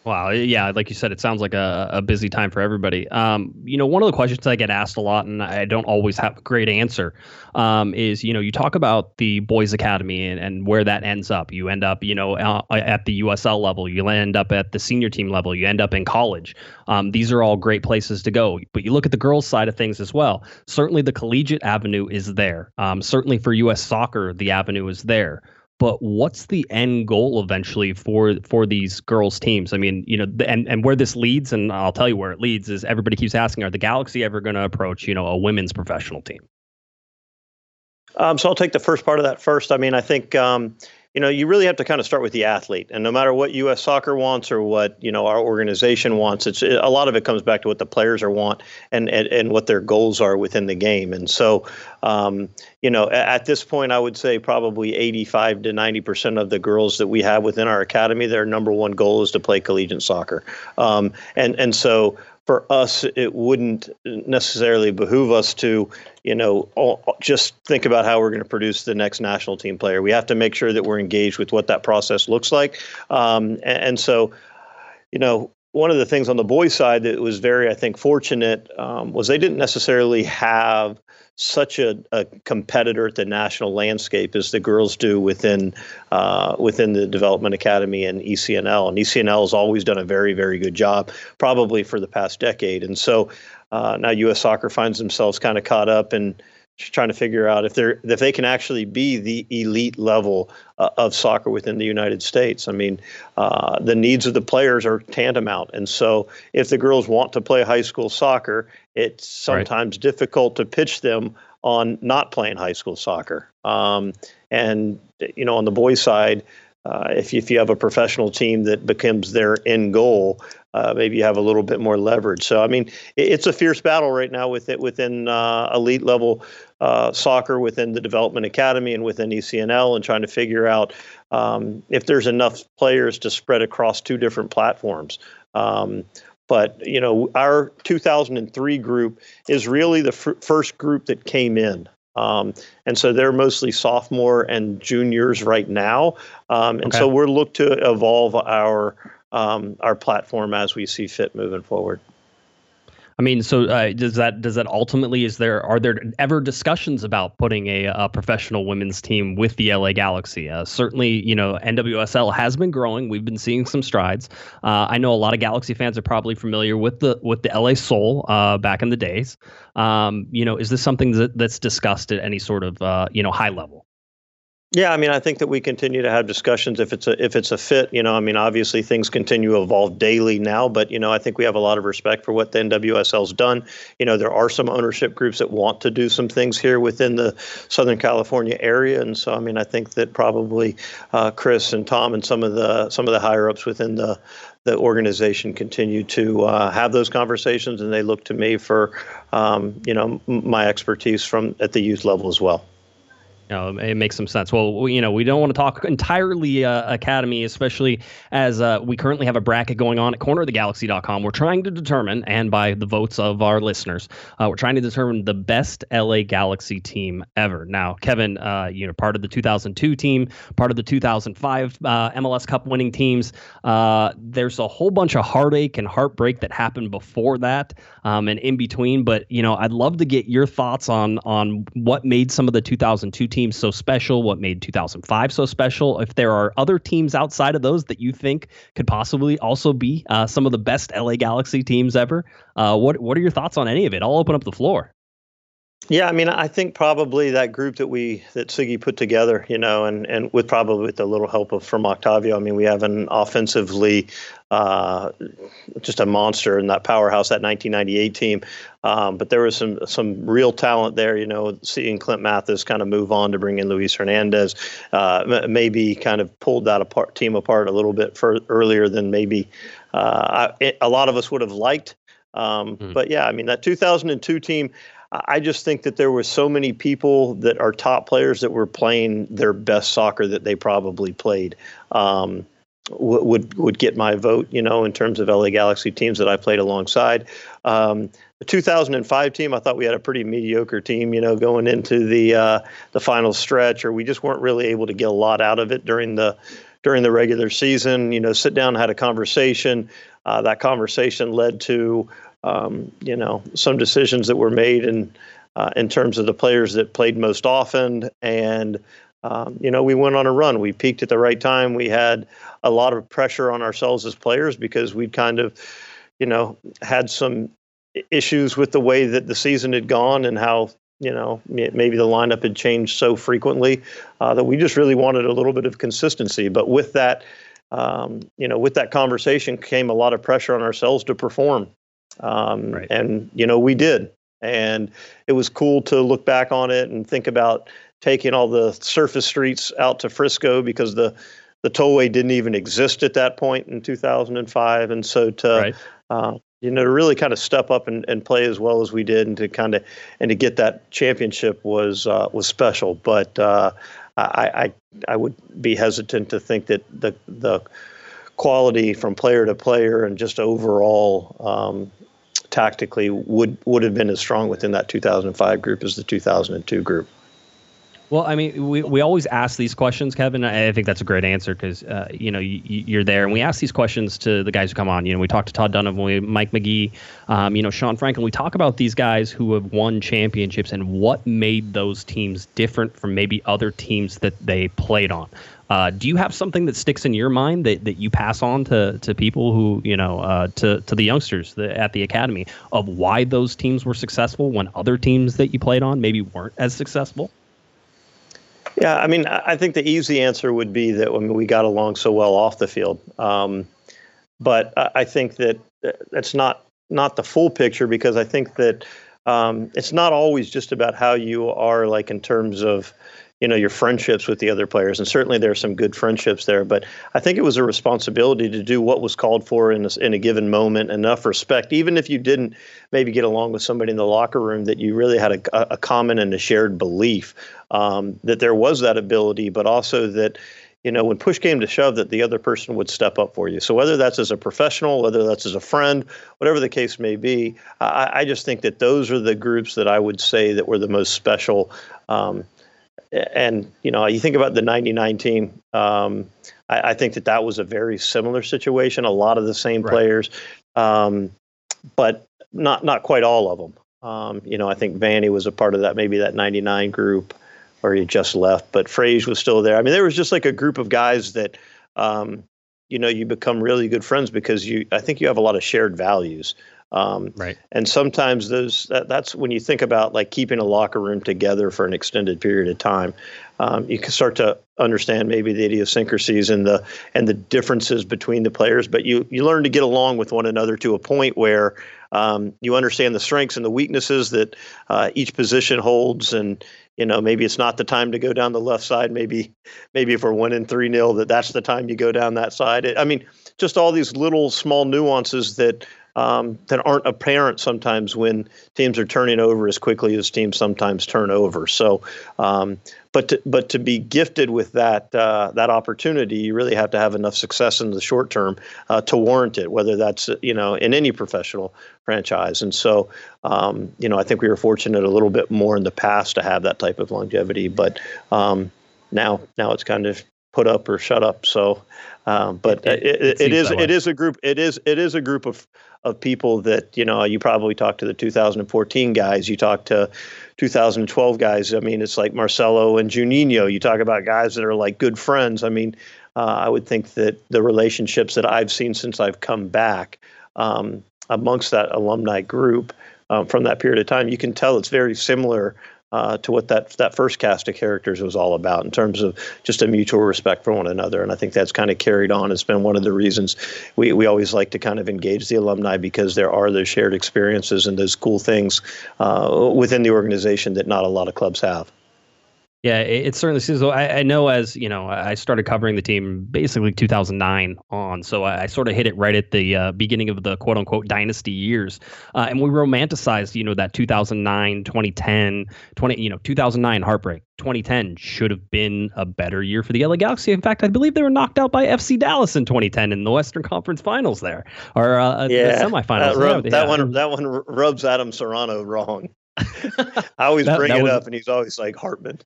Wow. Yeah. Like you said, it sounds like a, a busy time for everybody. Um, you know, one of the questions I get asked a lot, and I don't always have a great answer, um, is, you know, you talk about the boys academy and, and where that ends up. You end up, you know, uh, at the USL level, you end up at the senior team level, you end up in college. Um, these are all great places to go. But you look at the girls' side of things as well. Certainly the collegiate avenue is there. Um, certainly for U.S. soccer, the avenue is there but what's the end goal eventually for for these girls teams? I mean you know and and where this leads and i'll tell you where it leads is everybody keeps asking are the galaxy ever going to approach you know a women's professional team? Um, so i'll take the first part of that first. I mean i think um, you know, you really have to kind of start with the athlete. And no matter what U.S. Soccer wants or what you know our organization wants, it's a lot of it comes back to what the players are want and and, and what their goals are within the game. And so, um, you know, at this point, I would say probably 85 to 90 percent of the girls that we have within our academy, their number one goal is to play collegiate soccer. Um, and and so for us, it wouldn't necessarily behoove us to, you know, just think about how we're going to produce the next national team player. We have to make sure that we're engaged with what that process looks like. Um, and, and, so, you know, one of the things on the boys' side that was very, I think, fortunate um, was they didn't necessarily have such a, a, competitor at the national landscape as the girls do within uh, within the development academy and ECNL. And ECNL has always done a very very good job, probably for the past decade. And so uh, now U.S. Soccer finds themselves kind of caught up and trying to figure out if they're if they can actually be the elite level uh, of soccer within the United States. I mean, uh, the needs of the players are tantamount, and so if the girls want to play high school soccer, it's sometimes right. difficult to pitch them on not playing high school soccer. Um, and you know, on the boys' side. Uh, if, if you have a professional team that becomes their end goal, uh, maybe you have a little bit more leverage. So I mean, it, it's a fierce battle right now with it within uh, elite level uh, soccer, within the development academy, and within ECNL, and trying to figure out um, if there's enough players to spread across two different platforms. Um, but you know, our 2003 group is really the f- first group that came in. Um, and so they're mostly sophomore and juniors right now. Um, and okay. so we're look to evolve our um, our platform as we see fit moving forward. I mean, so uh, does that does that ultimately is there are there ever discussions about putting a, a professional women's team with the LA Galaxy? Uh, certainly, you know, NWSL has been growing. We've been seeing some strides. Uh, I know a lot of Galaxy fans are probably familiar with the with the LA Sol uh, back in the days. Um, you know, is this something that, that's discussed at any sort of uh, you know high level? Yeah, I mean, I think that we continue to have discussions if it's a if it's a fit. You know, I mean, obviously things continue to evolve daily now, but you know, I think we have a lot of respect for what the NWSL's done. You know, there are some ownership groups that want to do some things here within the Southern California area, and so I mean, I think that probably uh, Chris and Tom and some of the some of the higher ups within the the organization continue to uh, have those conversations, and they look to me for um, you know my expertise from at the youth level as well. It makes some sense. Well, we, you know, we don't want to talk entirely uh, Academy, especially as uh, we currently have a bracket going on at cornerofthegalaxy.com. We're trying to determine, and by the votes of our listeners, uh, we're trying to determine the best LA Galaxy team ever. Now, Kevin, uh, you know, part of the 2002 team, part of the 2005 uh, MLS Cup winning teams. Uh, there's a whole bunch of heartache and heartbreak that happened before that um, and in between. But you know, I'd love to get your thoughts on on what made some of the 2002 teams so special, what made 2005 so special. If there are other teams outside of those that you think could possibly also be uh, some of the best LA Galaxy teams ever, uh, what what are your thoughts on any of it? I'll open up the floor. Yeah, I mean, I think probably that group that we that Sigi put together, you know, and and with probably with a little help of from Octavio. I mean, we have an offensively uh, just a monster in that powerhouse that 1998 team. Um, but there was some some real talent there, you know. Seeing Clint Mathis kind of move on to bring in Luis Hernandez, uh, maybe kind of pulled that apart team apart a little bit for, earlier than maybe uh, I, a lot of us would have liked. Um, mm. But yeah, I mean that 2002 team. I just think that there were so many people that are top players that were playing their best soccer that they probably played. Um, would would get my vote. You know, in terms of LA Galaxy teams that I played alongside. Um, the 2005 team, I thought we had a pretty mediocre team. You know, going into the uh, the final stretch, or we just weren't really able to get a lot out of it during the during the regular season. You know, sit down, had a conversation. Uh, that conversation led to um, you know some decisions that were made and uh, in terms of the players that played most often. And, um, you know, we went on a run. We peaked at the right time. We had a lot of pressure on ourselves as players because we'd kind of, you know, had some issues with the way that the season had gone and how you know maybe the lineup had changed so frequently uh, that we just really wanted a little bit of consistency but with that um, you know with that conversation came a lot of pressure on ourselves to perform um, right. and you know we did and it was cool to look back on it and think about taking all the surface streets out to Frisco because the the tollway didn't even exist at that point in 2005, and so to right. uh, you know to really kind of step up and, and play as well as we did, and to kind of and to get that championship was uh, was special. But uh, I, I I would be hesitant to think that the the quality from player to player and just overall um, tactically would would have been as strong within that 2005 group as the 2002 group. Well, I mean, we, we always ask these questions, Kevin. I think that's a great answer because uh, you know you, are there, and we ask these questions to the guys who come on. You know, we talk to Todd Dunivant, we, Mike Magee, um, you know, Sean Franklin. We talk about these guys who have won championships and what made those teams different from maybe other teams that they played on. Uh, do you have something that sticks in your mind that, that you pass on to, to people who, you know, uh, to, to the youngsters at the academy of why those teams were successful when other teams that you played on maybe weren't as successful? Yeah, I mean, I think the easy answer would be that when we got along so well off the field. Um, but I think that uh, that's not not the full picture because I think that um, it's not always just about how you are, like in terms of you know your friendships with the other players and certainly there are some good friendships there but i think it was a responsibility to do what was called for in a, in a given moment enough respect even if you didn't maybe get along with somebody in the locker room that you really had a, a common and a shared belief um, that there was that ability but also that you know, when push came to shove, that the other person would step up for you. So whether that's as a professional, whether that's as a friend, whatever the case may be, I, I just think that those are the groups that I would say that were the most special. Um, and you know, you think about the '99 team. Um, I, I, think that that was a very similar situation. A lot of the same right. players, um, but not not quite all of them. Um, you know, I think Vanney was a part of that, maybe that '99 group, or he just left. But Frage was still there. I mean, there was just like a group of guys that, um, you know, you become really good friends because you. I think you have a lot of shared values. Um, right. And sometimes those that, that's when you think about like keeping a locker room together for an extended period of time, um, you can start to understand maybe the idiosyncrasies and the and the differences between the players. But you you learn to get along with one another to a point where um, you understand the strengths and the weaknesses that uh, each position holds and you know maybe it's not the time to go down the left side maybe maybe if we're winning 3 nil that that's the time you go down that side i mean just all these little small nuances that um, that aren't apparent sometimes when teams are turning over as quickly as teams sometimes turn over. So, um, but to, but to be gifted with that uh, that opportunity, you really have to have enough success in the short term uh, to warrant it. Whether that's you know in any professional franchise, and so um, you know I think we were fortunate a little bit more in the past to have that type of longevity, but um, now now it's kind of put up or shut up. So, um, but it, it, it, it is it is a group it is it is a group of of people that you know you probably talk to the 2014 guys you talk to 2012 guys. I mean it's like marcelo and juninho. You talk about guys that are like good friends. I mean uh, i would think that the relationships that i've seen since i've come back um, amongst that alumni group um, from that period of time you can tell it's very similar uh, to what that that first cast of characters was all about in terms of just a mutual respect for one another. And I think that's kind of carried on. It's been one of the reasons we, we always like to kind of engage the alumni because there are those shared experiences and those cool things uh, within the organization that not a lot of clubs have. Yeah, it, it certainly seems. I, I, know as you know, I started covering the team basically 2009 on, so I, I sort of hit it right at the uh, beginning of the quote unquote dynasty years, uh, and we romanticized, you know, that 2009, 2010, 20, you know, 2009 heartbreak. 2010 should have been a better year for the LA Galaxy. In fact, I believe they were knocked out by FC Dallas in 2010 in the Western Conference Finals there, or uh, yeah, the semifinals. That, rub, yeah, that one, that one rubs Adam Serrano wrong. *laughs* I always that, bring that it was, up, and he's always like Hartman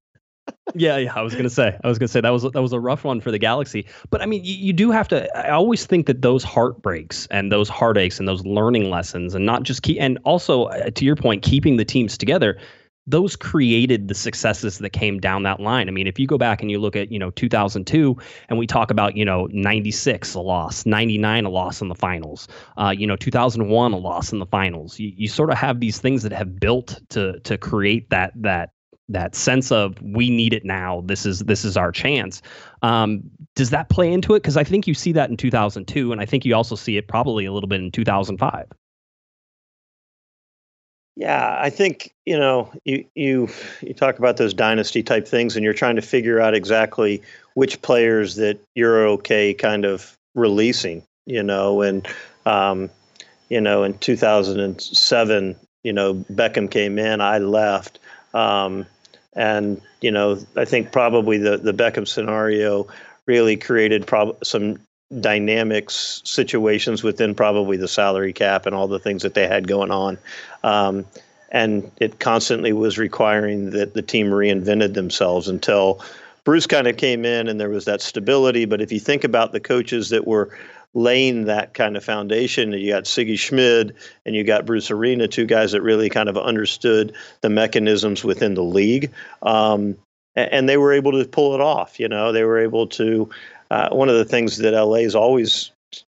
yeah, yeah. I was gonna say, I was gonna say that was that was a rough one for the Galaxy. But I mean, you, you do have to. I always think that those heartbreaks and those heartaches and those learning lessons, and not just keep, and also uh, to your point, keeping the teams together. Those created the successes that came down that line. I mean, if you go back and you look at you know 2002, and we talk about you know 96 a loss, 99 a loss in the finals, uh, you know 2001 a loss in the finals. You, you sort of have these things that have built to to create that that that sense of we need it now. This is this is our chance. Um, does that play into it? Because I think you see that in 2002, and I think you also see it probably a little bit in 2005. Yeah, I think you know you you you talk about those dynasty type things, and you're trying to figure out exactly which players that you're okay kind of releasing. You know, and um, you know in 2007, you know Beckham came in, I left. Um, and you know, I think probably the the Beckham scenario really created prob- some dynamics situations within probably the salary cap and all the things that they had going on. Um, and it constantly was requiring that the team reinvented themselves until Bruce kind of came in and there was that stability. But if you think about the coaches that were laying that kind of foundation. You got Sigi Schmid and you got Bruce Arena, two guys that really kind of understood the mechanisms within the league. Um, and they were able to pull it off. You know, they were able to. Uh, one of the things that LA's always,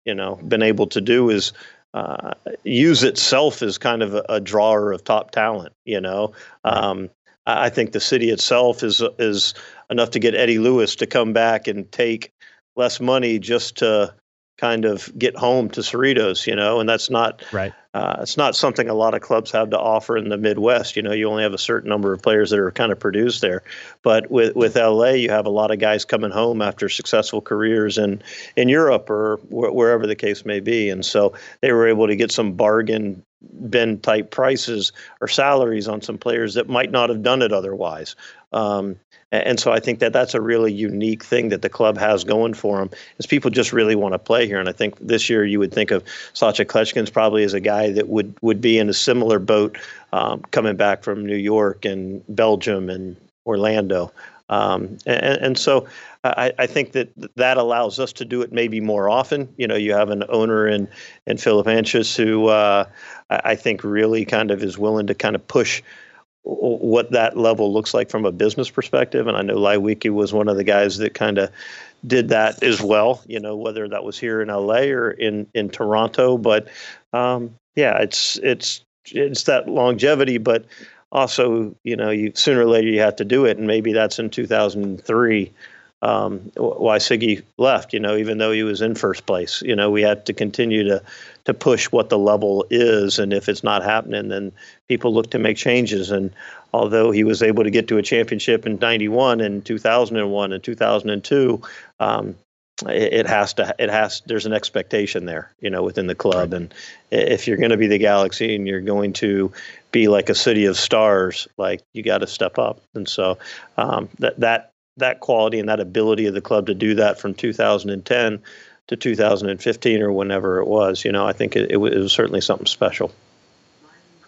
you know, been able to do is uh, use itself as kind of a, a, drawer of top talent. You know, um, I think the city itself is is enough to get Eddie Lewis to come back and take less money just to kind of get home to Cerritos, you know, and that's not right. Uh, it's not something a lot of clubs have to offer in the Midwest. You know, you only have a certain number of players that are kind of produced there. But with with LA, you have a lot of guys coming home after successful careers in in Europe or wh- wherever the case may be, and so they were able to get some bargain bin type prices or salaries on some players that might not have done it otherwise. Um, and so I think that that's a really unique thing that the club has going for them is people just really want to play here. And I think this year you would think of Sacha Kljestan's probably as a guy that would, would be in a similar boat um, coming back from New York and Belgium and Orlando. Um, and, and, so I, I, think that that allows us to do it maybe more often. You know, you have an owner in, in Philip Anschutz who uh, I think really kind of is willing to kind of push – what that level looks like from a business perspective. And I know Leiweke was one of the guys that kind of did that as well. You know, whether that was here in LA or in in Toronto, but um, yeah, it's it's it's that longevity, but also you know you sooner or later you have to do it, and maybe that's in 2003 um, why Sigi left. You know, even though he was in first place, you know, we had to continue to to push what the level is, and if it's not happening, then people look to make changes. And although he was able to get to a championship in '91 and 2001 and 2002. Um, it, it has to. It has. There's an expectation there, you know, within the club, right. and if you're going to be the Galaxy and you're going to be like a city of stars, like you got to step up. And so um, that that that quality and that ability of the club to do that from 2010 to 2015 or whenever it was. You know, I think it, it, was, certainly something special.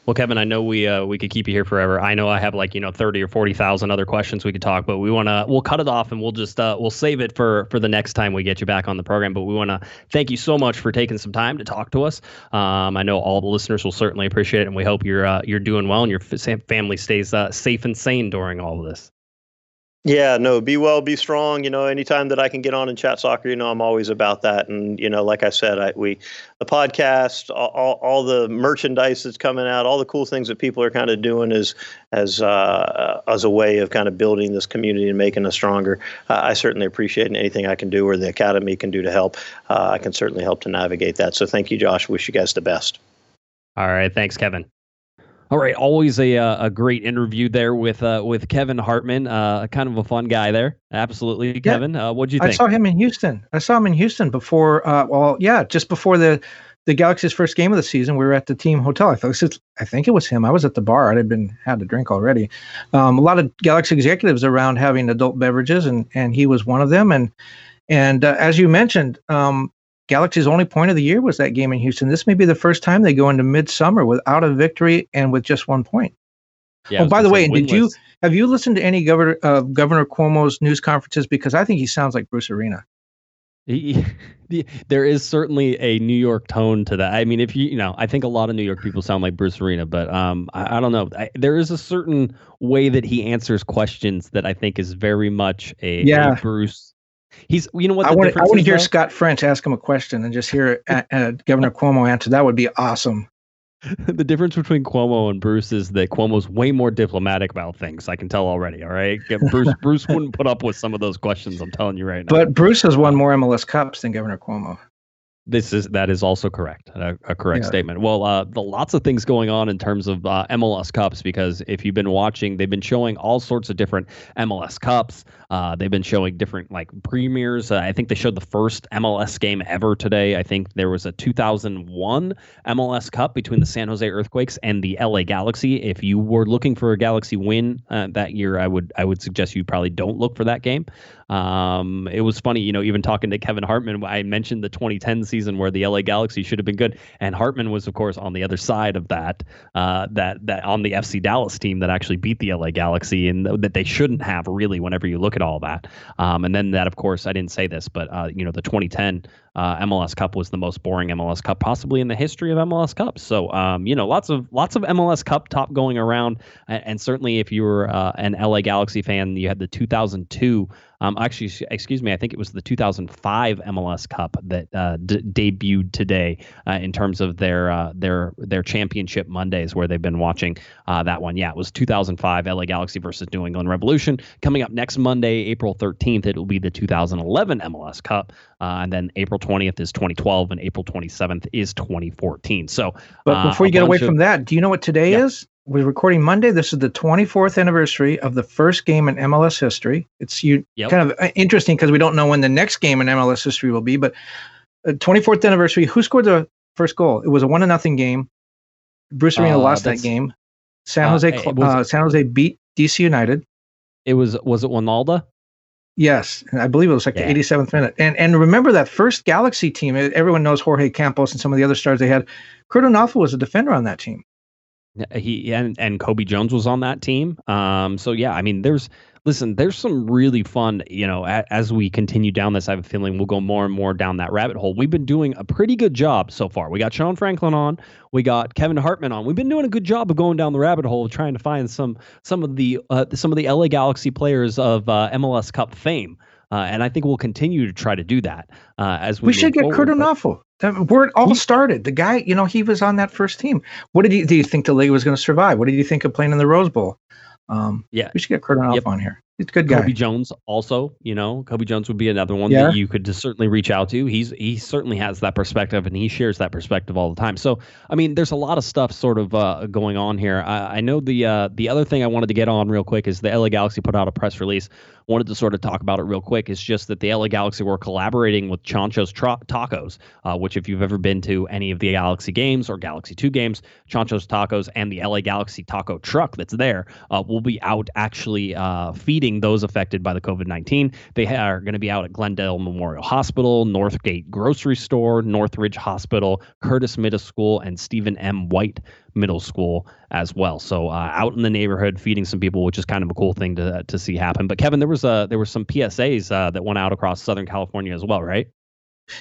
Well, Kevin, I know we uh, we could keep you here forever. I know I have like you know thirty or forty thousand other questions we could talk, but we want to we'll cut it off and we'll just uh, we'll save it for for the next time we get you back on the program. But we want to thank you so much for taking some time to talk to us. Um, I know all the listeners will certainly appreciate it, and we hope you're uh, you're doing well and your family stays uh, safe and sane during all of this. Yeah, no, be well, be strong. You know, anytime that I can get on and chat soccer, you know, I'm always about that. And you know, like I said, I, we the podcast, all, all, the merchandise that's coming out, all the cool things that people are kind of doing is as uh, as a way of kind of building this community and making us stronger. Uh, I certainly appreciate anything I can do or the academy can do to help. Uh, I can certainly help to navigate that. So thank you, Josh. Wish you guys the best. All right, thanks, Kevin. All right, always a uh, a great interview there with uh, with Kevin Hartman, uh, kind of a fun guy there. Absolutely, Kevin. Yeah. Uh, what'd you think? I saw him in Houston. I saw him in Houston before. Uh, well, yeah, just before the the Galaxy's first game of the season. We were at the team hotel. I thought I think it was him. I was at the bar. I had been had a drink already. Um, a lot of Galaxy executives around having adult beverages, and and he was one of them. And and uh, as you mentioned, um, Galaxy's only point of the year was that game in Houston. This may be the first time they go into midsummer without a victory and with just one point. Yeah, oh, by the way, did you have you listened to any Governor uh, Governor Cuomo's news conferences? Because I think he sounds like Bruce Arena. He, there is certainly a New York tone to that. I mean, if you you know, I think a lot of New York people sound like Bruce Arena, but um, I, I don't know. I, there is a certain way that he answers questions that I think is very much a, yeah. a Bruce He's, you know what? I want, I want to hear though? Scott French ask him a question and just hear uh, uh, Governor Cuomo answer. That would be awesome. *laughs* the difference between Cuomo and Bruce is that Cuomo's way more diplomatic about things. I can tell already. All right, Bruce Bruce wouldn't put up with some of those questions. I'm telling you right now. But Bruce has won more MLS Cups than Governor Cuomo. This is that is also correct, a, a correct yeah. statement. Well, uh, the lots of things going on in terms of uh, MLS Cups because if you've been watching, they've been showing all sorts of different MLS Cups. Uh, they've been showing different like premieres. Uh, I think they showed the first MLS game ever today. I think there was a 2001 MLS Cup between the San Jose Earthquakes and the LA Galaxy. If you were looking for a Galaxy win uh, that year, I would I would suggest you probably don't look for that game. Um, it was funny, you know, even talking to Kevin Hartman, I mentioned the 2010 season where the LA Galaxy should have been good, and Hartman was, of course, on the other side of that, uh, that that on the FC Dallas team that actually beat the LA Galaxy, and that they shouldn't have really. Whenever you look at all that, um, and then that, of course, I didn't say this, but uh, you know, the 2010 uh, MLS Cup was the most boring MLS Cup possibly in the history of MLS Cups. So um, you know, lots of lots of MLS Cup top going around, and, and certainly if you were uh, an LA Galaxy fan, you had the 2002 um, actually, excuse me, I think it was the 2005 MLS Cup that uh, d- debuted today uh, in terms of their uh, their their championship Mondays, where they've been watching uh, that one. Yeah, it was 2005 LA Galaxy versus New England Revolution. Coming up next Monday, April 13th, it will be the 2011 MLS Cup, uh, and then April 20th is 2012, and April 27th is 2014. So, but uh, before you get away of, from that, do you know what today yeah. is? We're recording Monday. This is the 24th anniversary of the first game in MLS history. It's you yep. kind of uh, interesting because we don't know when the next game in MLS history will be, but uh, 24th anniversary. Who scored the first goal? It was a one to nothing game. Bruce Arena uh, lost that game. San uh, Jose uh, was, San Jose beat DC United. It was was it Wynalda? Yes, I believe it was like yeah. the 87th minute. And and remember that first Galaxy team. Everyone knows Jorge Campos and some of the other stars they had. Curt Onalfo was a defender on that team. He and and Cobi Jones was on that team. Um, so yeah, I mean, there's listen, there's some really fun. You know, a, as we continue down this, I have a feeling we'll go more and more down that rabbit hole. We've been doing a pretty good job so far. We got Sean Franklin on, we got Kevin Hartman on. We've been doing a good job of going down the rabbit hole, trying to find some some of the uh, some of the LA Galaxy players of uh, MLS Cup fame. Uh, and I think we'll continue to try to do that uh, as we. We should get forward. Curt Onalfo. Where it all started. The guy, you know, he was on that first team. What did you do? You think the league was going to survive? What did you think of playing in the Rose Bowl? Um, yeah, we should get Curt Onalfo yep. on here. He's a good guy. Cobi Jones also, you know, Cobi Jones would be another one yeah. that you could just certainly reach out to. He's he certainly has that perspective and he shares that perspective all the time. So I mean, there's a lot of stuff sort of uh, going on here. I, I know the uh, the other thing I wanted to get on real quick is the LA Galaxy put out a press release wanted to sort of talk about it real quick is just that the LA Galaxy were collaborating with Chancho's Tra- Tacos, uh, which if you've ever been to any of the Galaxy games or Galaxy 2 games, Chancho's Tacos and the LA Galaxy taco truck that's there uh, will be out actually uh, feeding those affected by the COVID 19. They are going to be out at Glendale Memorial Hospital, Northgate Grocery Store, Northridge Hospital, Curtis Middle School, and Stephen M. White middle school as well. So uh, out in the neighborhood feeding some people, which is kind of a cool thing to to see happen. But Kevin, there was a there were some PSAs uh, that went out across Southern California as well, right?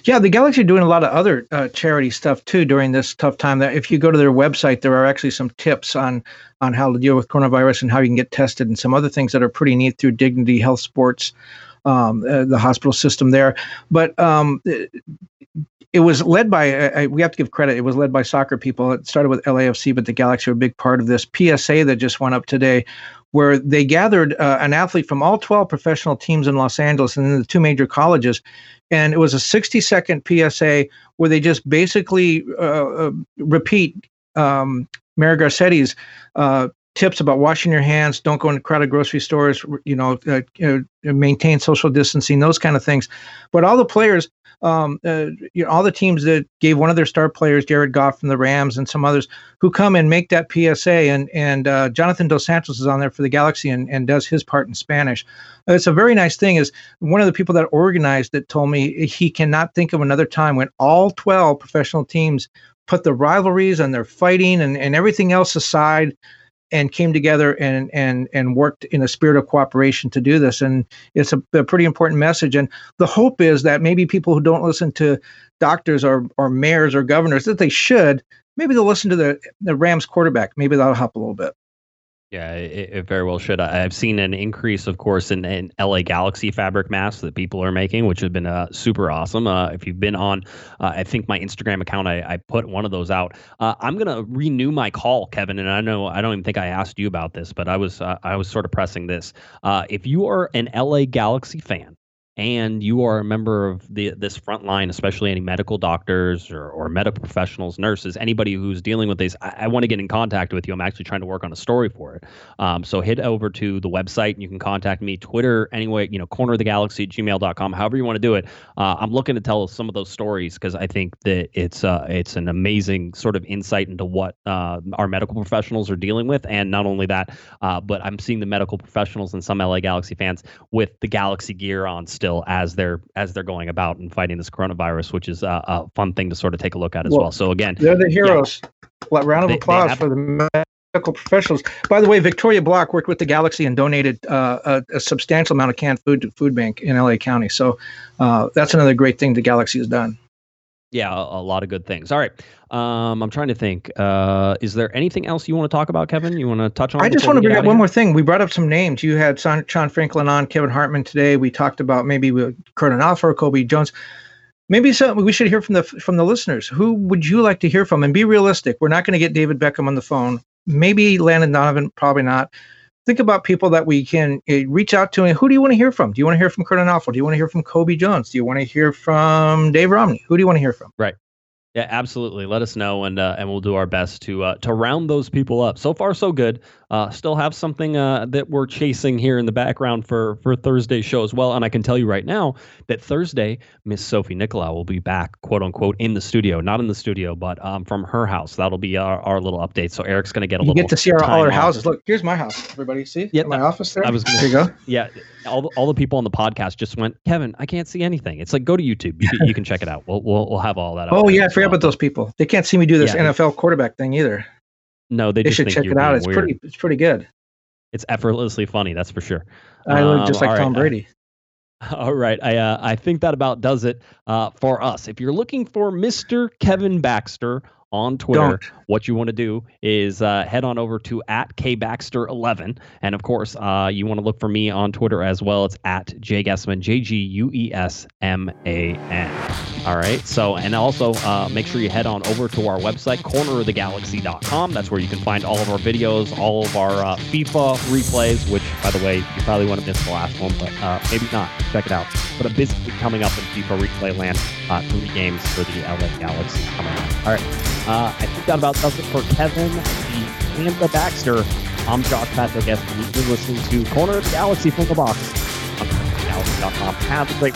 Yeah, the Galaxy are doing a lot of other uh, charity stuff too during this tough time. That if you go to their website, there are actually some tips on on how to deal with coronavirus and how you can get tested, and some other things that are pretty neat through Dignity Health Sports, um, uh, the hospital system there. But um, it was led by uh, we have to give credit it was led by soccer people it started with lafc but the galaxy are a big part of this psa that just went up today where they gathered uh, an athlete from all 12 professional teams in los angeles and then the two major colleges and it was a 60 second psa where they just basically uh, uh, repeat um, Mayor Garcetti's uh, tips about washing your hands, don't go into crowded grocery stores, you know, uh, you know, maintain social distancing, those kind of things. But all the players, um, uh, you know, all the teams that gave one of their star players, Jared Goff from the Rams, and some others who come and make that PSA, and and uh, Jonathan Dos Santos is on there for the Galaxy and, and does his part in Spanish. It's a very nice thing. Is one of the people that organized it told me he cannot think of another time when all 12 professional teams put the rivalries and their fighting and, and everything else aside and came together and and and worked in a spirit of cooperation to do this. And it's a, a, pretty important message. And the hope is that maybe people who don't listen to doctors or or mayors or governors that they should maybe they'll listen to the the Rams quarterback. Maybe that'll help a little bit yeah, it, it, very well should. I, have seen an increase, of course, in, in LA Galaxy fabric masks that people are making, which has been uh, super awesome. Uh, if you've been on, uh, I think my Instagram account, I, I put one of those out. Uh, I'm gonna renew my call, Kevin, and I know I don't even think I asked you about this, but I was uh, I was sort of pressing this. Uh, if you are an LA Galaxy fan, and you are a member of the this front line, especially any medical doctors or, or medical professionals, nurses, anybody who's dealing with this, I, I want to get in contact with you. I'm actually trying to work on a story for it. Um, so head over to the website and you can contact me, Twitter, anyway, you know, corner of the galaxy, gmail.com, however you want to do it. Uh, I'm looking to tell some of those stories because I think that it's uh, it's an amazing sort of insight into what uh, our medical professionals are dealing with. And not only that, uh, but I'm seeing the medical professionals and some LA Galaxy fans with the Galaxy gear on as they're as they're going about and fighting this coronavirus, which is a, a fun thing to sort of take a look at as well. well. So again, they're the heroes. Yeah, Round of they, applause they for the medical professionals. By the way, Victoria Block worked with the Galaxy and donated uh, a, a, substantial amount of canned food to food bank in LA County. So uh, that's another great thing the Galaxy has done. Yeah, a, a lot of good things. All right. Um, I'm trying to think. Uh, is there anything else you want to talk about, Kevin? You want to touch on? I just want to bring up one more thing. We brought up some names. You had Sean, Sean Franklin on, Kevin Hartman today. We talked about maybe Curt Onalfo or Cobi Jones. Maybe some, we should hear from the from the listeners. Who would you like to hear from? And be realistic. We're not going to get David Beckham on the phone. Maybe Landon Donovan. Probably not think about people that we can uh, reach out to and who do you want to hear from? Do you want to hear from Curt Onalfo? Do you want to hear from Cobi Jones? Do you want to hear from Dave Romney? Who do you want to hear from? Right. Yeah, absolutely. Let us know, and uh, and we'll do our best to uh, to round those people up. So far, so good. Uh, still have something uh, that we're chasing here in the background for for Thursday's show as well. And I can tell you right now that Thursday, Miss Sophie Nicolau will be back, quote unquote, in the studio. Not in the studio, but um, from her house. That'll be our, our little update. So Eric's going to get a you little. You get to see our, all our houses. Look, here's my house. Everybody see? Yeah, my office there. I was. Gonna, there you go. *laughs* Yeah, all the, all the people on the podcast just went, Kevin, I can't see anything. It's like go to YouTube. You, can, you can check it out. We'll, we'll we'll have all that. oh yeah, I forgot about those people. They can't see me do this yeah, NFL quarterback thing either. No, they, they should check it out. It's weird. pretty. It's pretty good. It's effortlessly funny, that's for sure. I look just um, like Tom right, Brady. *laughs* all right, I uh, I think that about does it uh, for us. If you're looking for Mr. Kevin Baxter on Twitter. Don't. What you want to do is uh, head on over to at kbaxter11, and of course, uh, you want to look for me on Twitter as well. It's at jguesman, J G U E S M A N. All right. So, and also uh, make sure you head on over to our website, cornerofthegalaxy.com. That's where you can find all of our videos, all of our uh, FIFA replays. Which, by the way, you probably want to miss the last one, but uh, maybe not. Check it out. But a busy coming up in FIFA replay land. Uh, three games for the LA Galaxy coming up. All right. I think that about does it for Kevin and the Baxter. I'm Josh Patrick S. You're listening to Corner of the Galaxy from the box on galaxy.com. Have a great.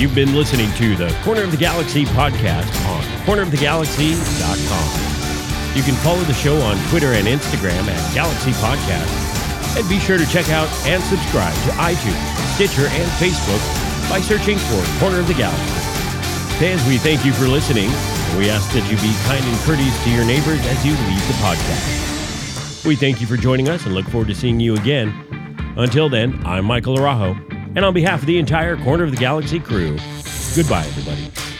You've been listening to the Corner of the Galaxy podcast on cornerofthegalaxy.com. You can follow the show on Twitter and Instagram at Galaxy Podcast. And be sure to check out and subscribe to iTunes, Stitcher, and Facebook by searching for Corner of the Galaxy. Fans, we thank you for listening. We ask that you be kind and courteous to your neighbors as you leave the podcast. We thank you for joining us and look forward to seeing you again. Until then, I'm Michael Arajo, and on behalf of the entire Corner of the Galaxy crew, goodbye, everybody.